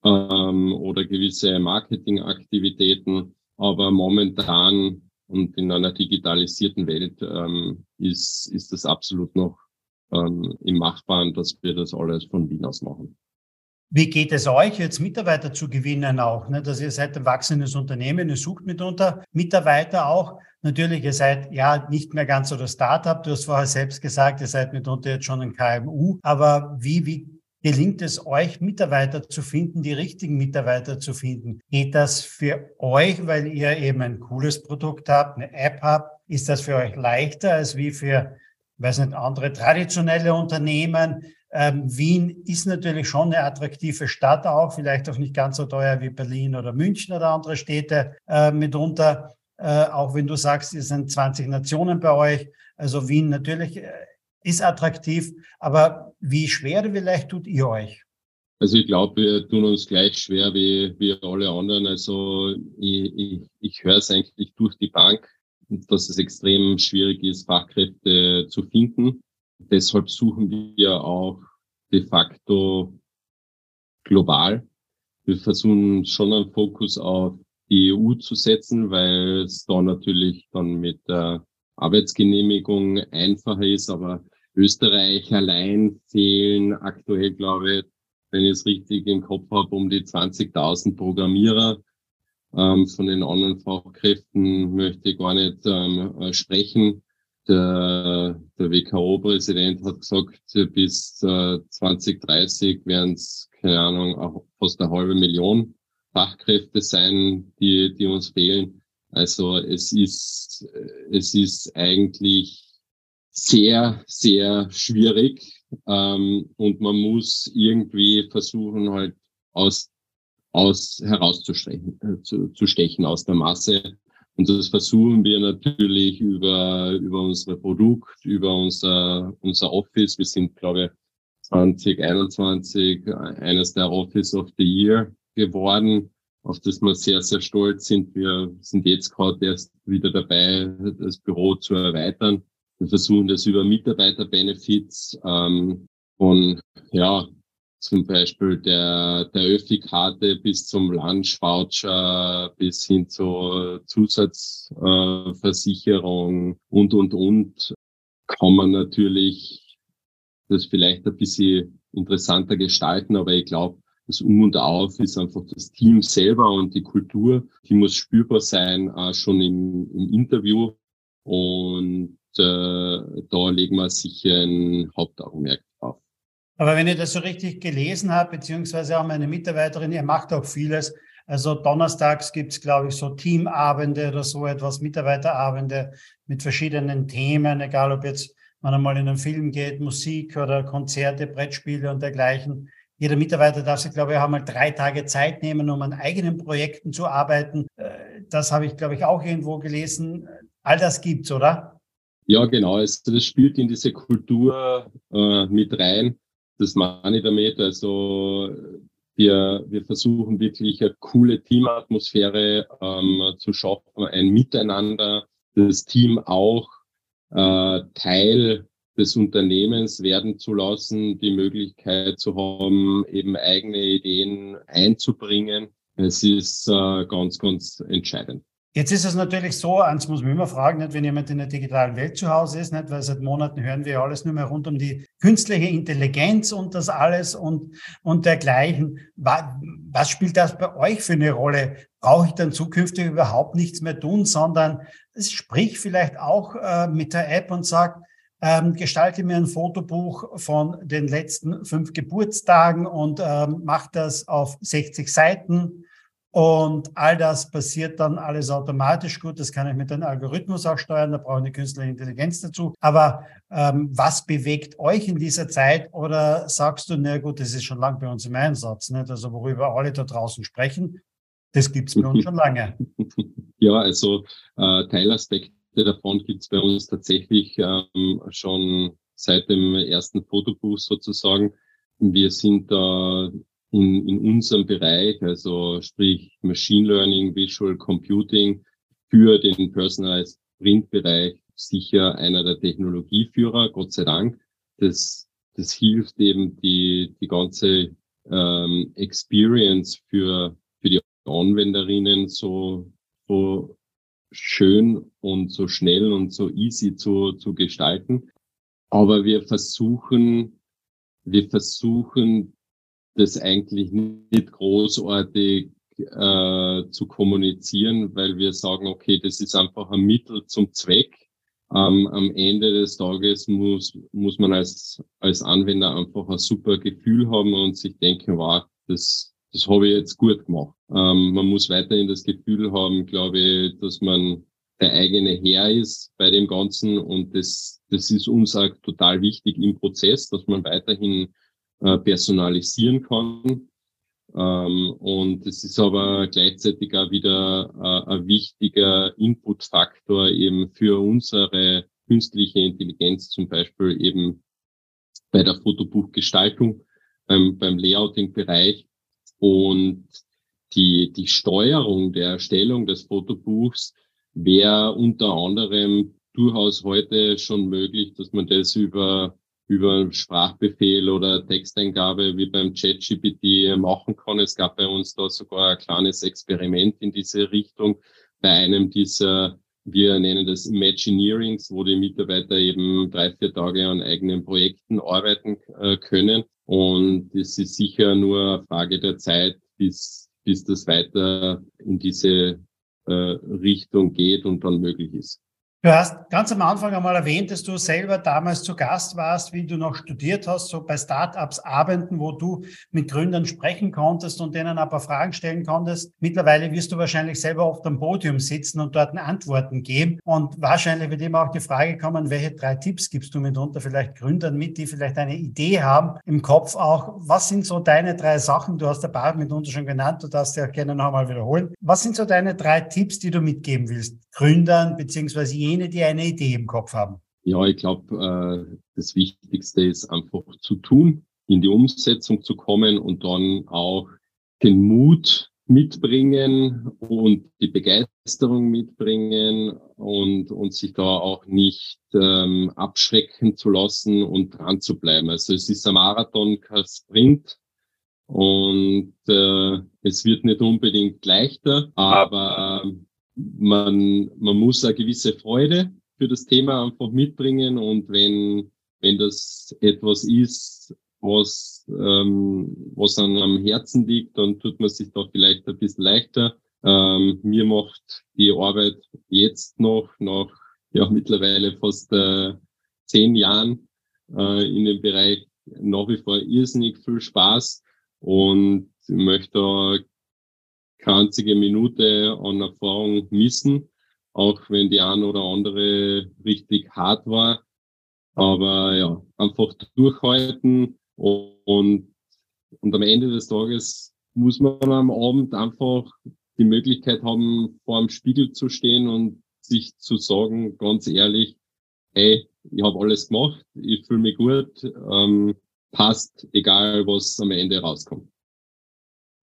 ähm, oder gewisse Marketingaktivitäten. Aber momentan und in einer digitalisierten Welt ähm, ist, ist das absolut noch ähm, im Machbaren, dass wir das alles von Wien aus machen. Wie geht es euch jetzt, Mitarbeiter zu gewinnen auch? Ne? Dass ihr seid ein wachsendes Unternehmen, ihr sucht mitunter Mitarbeiter auch. Natürlich, ihr seid ja nicht mehr ganz so das Startup. Du hast vorher selbst gesagt, ihr seid mitunter jetzt schon ein KMU. Aber wie, wie gelingt es euch, Mitarbeiter zu finden, die richtigen Mitarbeiter zu finden? Geht das für euch, weil ihr eben ein cooles Produkt habt, eine App habt? Ist das für euch leichter als wie für, weiß nicht, andere traditionelle Unternehmen? Ähm, Wien ist natürlich schon eine attraktive Stadt auch, vielleicht auch nicht ganz so teuer wie Berlin oder München oder andere Städte äh, mitunter. Äh, auch wenn du sagst, es sind 20 Nationen bei euch. Also Wien natürlich äh, ist attraktiv, aber wie schwer vielleicht tut ihr euch? Also ich glaube, wir tun uns gleich schwer wie, wie alle anderen. Also ich, ich, ich höre es eigentlich durch die Bank, dass es extrem schwierig ist, Fachkräfte zu finden. Deshalb suchen wir auch de facto global. Wir versuchen schon einen Fokus auf die EU zu setzen, weil es da natürlich dann mit der Arbeitsgenehmigung einfacher ist, aber Österreich allein zählen aktuell, glaube ich, wenn ich es richtig im Kopf habe, um die 20.000 Programmierer. Ähm, von den anderen Fachkräften möchte ich gar nicht ähm, sprechen. Der, der WKO-Präsident hat gesagt, bis äh, 2030 werden es, keine Ahnung, auch fast eine halbe Million Fachkräfte sein, die, die uns fehlen. Also es ist, es ist eigentlich sehr, sehr schwierig ähm, und man muss irgendwie versuchen, halt aus, aus herauszustechen äh, zu, zu stechen aus der Masse und das versuchen wir natürlich über, über unser Produkt, über unser, unser Office. Wir sind, glaube ich, 2021 eines der Office of the Year geworden, auf das wir sehr, sehr stolz sind. Wir sind jetzt gerade erst wieder dabei, das Büro zu erweitern. Wir versuchen das über Mitarbeiterbenefits ähm, von ja, zum Beispiel der, der Öffi-Karte bis zum Lunch-Voucher bis hin zur Zusatzversicherung äh, und, und, und, kann man natürlich das vielleicht ein bisschen interessanter gestalten, aber ich glaube, das Um und Auf ist einfach das Team selber und die Kultur, die muss spürbar sein, auch schon im, im Interview. Und äh, da legen wir sicher ein Hauptaugenmerk aber wenn ich das so richtig gelesen habe, beziehungsweise auch meine Mitarbeiterin, ihr macht auch vieles. Also donnerstags gibt es, glaube ich, so Teamabende oder so etwas, Mitarbeiterabende mit verschiedenen Themen, egal ob jetzt man einmal in einen Film geht, Musik oder Konzerte, Brettspiele und dergleichen. Jeder Mitarbeiter darf sich, glaube ich, auch mal drei Tage Zeit nehmen, um an eigenen Projekten zu arbeiten. Äh, das habe ich, glaube ich, auch irgendwo gelesen. All das gibt's, oder? Ja, genau. Also das spielt in diese Kultur äh, mit rein. Das meine ich damit. Also wir, wir versuchen wirklich eine coole Teamatmosphäre ähm, zu schaffen, ein Miteinander, das Team auch äh, Teil des Unternehmens werden zu lassen, die Möglichkeit zu haben, eben eigene Ideen einzubringen. Es ist äh, ganz, ganz entscheidend. Jetzt ist es natürlich so, eins muss man immer fragen, nicht, wenn jemand in der digitalen Welt zu Hause ist, nicht, weil seit Monaten hören wir alles nur mehr rund um die künstliche Intelligenz und das alles und, und dergleichen. Was, spielt das bei euch für eine Rolle? Brauche ich dann zukünftig überhaupt nichts mehr tun, sondern sprich vielleicht auch äh, mit der App und sag, ähm, gestalte mir ein Fotobuch von den letzten fünf Geburtstagen und ähm, mach das auf 60 Seiten und all das passiert dann alles automatisch. Gut, das kann ich mit einem Algorithmus auch steuern, da brauche ich eine künstliche Intelligenz dazu. Aber ähm, was bewegt euch in dieser Zeit? Oder sagst du, na gut, das ist schon lange bei uns im Einsatz, nicht? Also worüber alle da draußen sprechen, das gibt's bei uns [LAUGHS] schon lange. Ja, also äh, Teilaspekte davon gibt's bei uns tatsächlich ähm, schon seit dem ersten Fotobuch sozusagen. Wir sind da in, in unserem Bereich, also sprich Machine Learning, Visual Computing für den Personalized Print Bereich sicher einer der Technologieführer, Gott sei Dank. Das, das hilft eben die, die ganze ähm, Experience für, für die Anwenderinnen so, so schön und so schnell und so easy zu, zu gestalten. Aber wir versuchen, wir versuchen das eigentlich nicht großartig äh, zu kommunizieren, weil wir sagen, okay, das ist einfach ein Mittel zum Zweck. Ähm, am Ende des Tages muss, muss man als, als Anwender einfach ein super Gefühl haben und sich denken, wow, das, das habe ich jetzt gut gemacht. Ähm, man muss weiterhin das Gefühl haben, glaube ich, dass man der eigene Herr ist bei dem Ganzen und das, das ist uns auch total wichtig im Prozess, dass man weiterhin äh, personalisieren kann. Ähm, und es ist aber gleichzeitig auch wieder äh, ein wichtiger Inputfaktor eben für unsere künstliche Intelligenz, zum Beispiel eben bei der Fotobuchgestaltung, beim, beim Layouting-Bereich und die, die Steuerung der Erstellung des Fotobuchs wäre unter anderem durchaus heute schon möglich, dass man das über über Sprachbefehl oder Texteingabe wie beim ChatGPT machen kann. Es gab bei uns da sogar ein kleines Experiment in diese Richtung bei einem dieser, wir nennen das Imagineerings, wo die Mitarbeiter eben drei, vier Tage an eigenen Projekten arbeiten äh, können. Und es ist sicher nur eine Frage der Zeit, bis, bis das weiter in diese äh, Richtung geht und dann möglich ist. Du hast ganz am Anfang einmal erwähnt, dass du selber damals zu Gast warst, wie du noch studiert hast, so bei Startups Abenden, wo du mit Gründern sprechen konntest und denen ein paar Fragen stellen konntest. Mittlerweile wirst du wahrscheinlich selber oft am Podium sitzen und dort Antworten geben. Und wahrscheinlich wird immer auch die Frage kommen, welche drei Tipps gibst du mitunter vielleicht Gründern mit, die vielleicht eine Idee haben im Kopf auch. Was sind so deine drei Sachen? Du hast der paar mitunter schon genannt, du darfst ja gerne noch einmal wiederholen. Was sind so deine drei Tipps, die du mitgeben willst? Gründern beziehungsweise jene, die eine Idee im Kopf haben? Ja, ich glaube, äh, das Wichtigste ist einfach zu tun, in die Umsetzung zu kommen und dann auch den Mut mitbringen und die Begeisterung mitbringen und, und sich da auch nicht ähm, abschrecken zu lassen und dran zu bleiben. Also es ist ein Marathon, kein Sprint und äh, es wird nicht unbedingt leichter, aber äh, man, man muss eine gewisse Freude für das Thema einfach mitbringen und wenn, wenn das etwas ist, was, ähm, was an am Herzen liegt, dann tut man sich da vielleicht ein bisschen leichter. Ähm, mir macht die Arbeit jetzt noch, nach ja, mittlerweile fast äh, zehn Jahren äh, in dem Bereich nach wie vor irrsinnig viel Spaß und ich möchte keine einzige Minute an Erfahrung missen, auch wenn die eine oder andere richtig hart war. Aber ja, einfach durchhalten und und am Ende des Tages muss man am Abend einfach die Möglichkeit haben, vor dem Spiegel zu stehen und sich zu sagen, ganz ehrlich, hey, ich habe alles gemacht, ich fühle mich gut, ähm, passt, egal was am Ende rauskommt.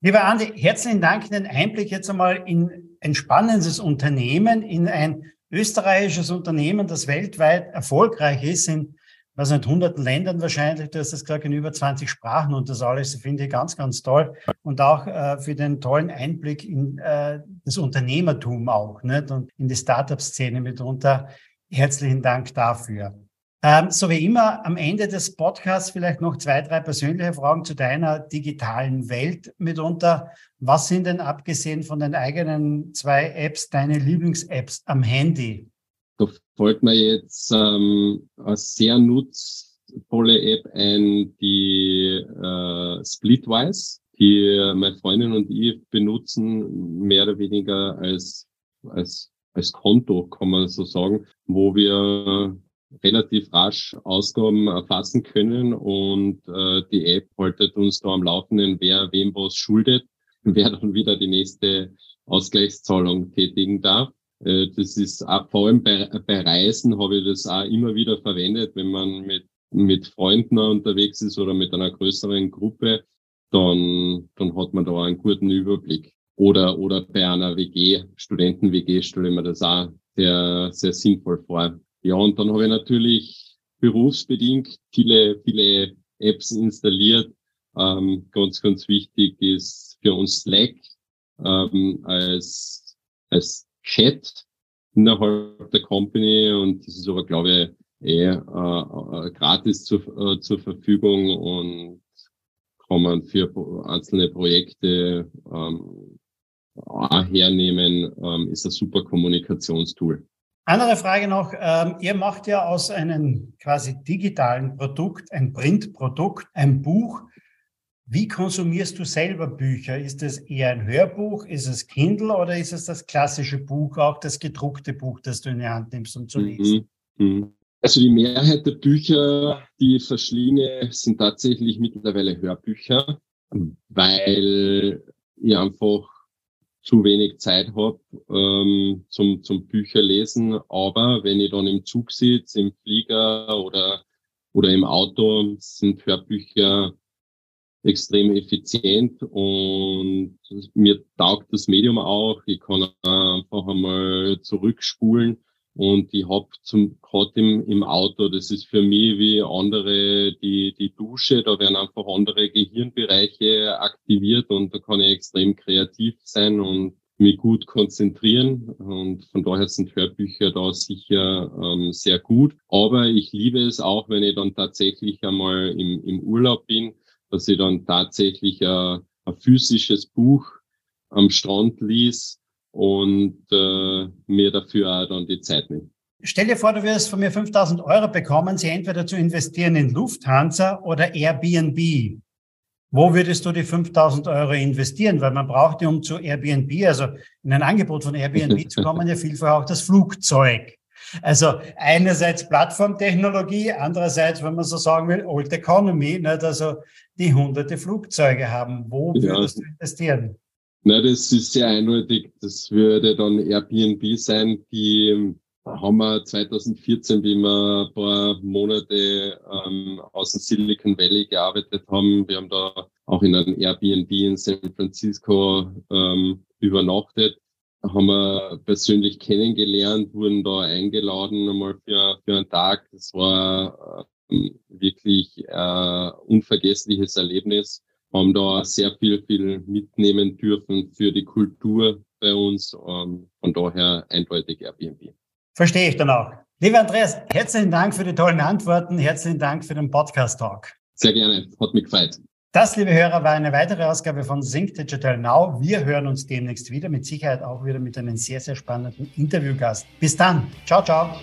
Lieber Andi, herzlichen Dank für den Einblick jetzt einmal in ein spannendes Unternehmen, in ein österreichisches Unternehmen, das weltweit erfolgreich ist, in was nicht, hunderten Ländern wahrscheinlich, du hast das gesagt, in über 20 Sprachen und das alles finde ich ganz, ganz toll. Und auch äh, für den tollen Einblick in äh, das Unternehmertum auch nicht? und in die Startup-Szene mitunter. Herzlichen Dank dafür. Ähm, so wie immer am Ende des Podcasts vielleicht noch zwei, drei persönliche Fragen zu deiner digitalen Welt mitunter. Was sind denn abgesehen von den eigenen zwei Apps deine Lieblings-Apps am Handy? Da fällt mir jetzt ähm, eine sehr nutzvolle App ein, die äh, Splitwise, die meine Freundin und ich benutzen, mehr oder weniger als, als, als Konto, kann man so sagen, wo wir relativ rasch Ausgaben erfassen können und äh, die App haltet uns da am Laufenden, wer wem was schuldet, wer dann wieder die nächste Ausgleichszahlung tätigen darf. Äh, das ist auch, vor allem bei, bei Reisen habe ich das auch immer wieder verwendet, wenn man mit, mit Freunden unterwegs ist oder mit einer größeren Gruppe, dann, dann hat man da einen guten Überblick. Oder, oder bei einer WG, Studenten-WG stelle ich mir das auch sehr, sehr sinnvoll vor. Ja, und dann habe ich natürlich berufsbedingt viele, viele Apps installiert. Ähm, ganz, ganz wichtig ist für uns Slack ähm, als, als Chat innerhalb der Company und das ist aber, glaube ich, eh äh, äh, gratis zu, äh, zur Verfügung und kann man für einzelne Projekte ähm, hernehmen, ähm, ist ein super Kommunikationstool. Andere Frage noch, ähm, ihr macht ja aus einem quasi digitalen Produkt ein Printprodukt, ein Buch. Wie konsumierst du selber Bücher? Ist es eher ein Hörbuch? Ist es Kindle oder ist es das klassische Buch, auch das gedruckte Buch, das du in die Hand nimmst, um zu lesen? Mhm. mhm. Also die Mehrheit der Bücher, die ich verschlinge, sind tatsächlich mittlerweile Hörbücher, weil ich einfach zu wenig Zeit habe ähm, zum, zum Bücherlesen. Aber wenn ich dann im Zug sitze, im Flieger oder, oder im Auto, sind Hörbücher extrem effizient und mir taugt das Medium auch. Ich kann einfach einmal zurückspulen und ich habe zum gerade im, im Auto, das ist für mich wie andere die, die Dusche, da werden einfach andere Gehirnbereiche aktiviert und da kann ich extrem kreativ sein und mich gut konzentrieren und von daher sind Hörbücher da sicher ähm, sehr gut. Aber ich liebe es auch, wenn ich dann tatsächlich einmal im, im Urlaub bin dass ich dann tatsächlich ein, ein physisches Buch am Strand lies und äh, mir dafür auch dann die Zeit nehme. Stell dir vor, du wirst von mir 5000 Euro bekommen, sie entweder zu investieren in Lufthansa oder Airbnb. Wo würdest du die 5000 Euro investieren? Weil man braucht ja, um zu Airbnb, also in ein Angebot von Airbnb [LAUGHS] zu kommen, ja vielfach auch das Flugzeug. Also einerseits Plattformtechnologie, andererseits, wenn man so sagen will, Old Economy, nicht? also die hunderte Flugzeuge haben. Wo ja. würdest du investieren? Na, das ist sehr eindeutig. Das würde dann Airbnb sein. Die haben wir 2014, wie wir ein paar Monate ähm, aus dem Silicon Valley gearbeitet haben. Wir haben da auch in einem Airbnb in San Francisco ähm, übernachtet haben wir persönlich kennengelernt, wurden da eingeladen einmal für, für einen Tag. Das war äh, wirklich äh, unvergessliches Erlebnis. Haben da sehr viel, viel mitnehmen dürfen für die Kultur bei uns. Ähm, von daher eindeutig Airbnb. Verstehe ich dann auch. Lieber Andreas, herzlichen Dank für die tollen Antworten. Herzlichen Dank für den Podcast-Talk. Sehr gerne. Hat mich gefreut. Das, liebe Hörer, war eine weitere Ausgabe von Sync Digital Now. Wir hören uns demnächst wieder, mit Sicherheit auch wieder mit einem sehr, sehr spannenden Interviewgast. Bis dann. Ciao, ciao.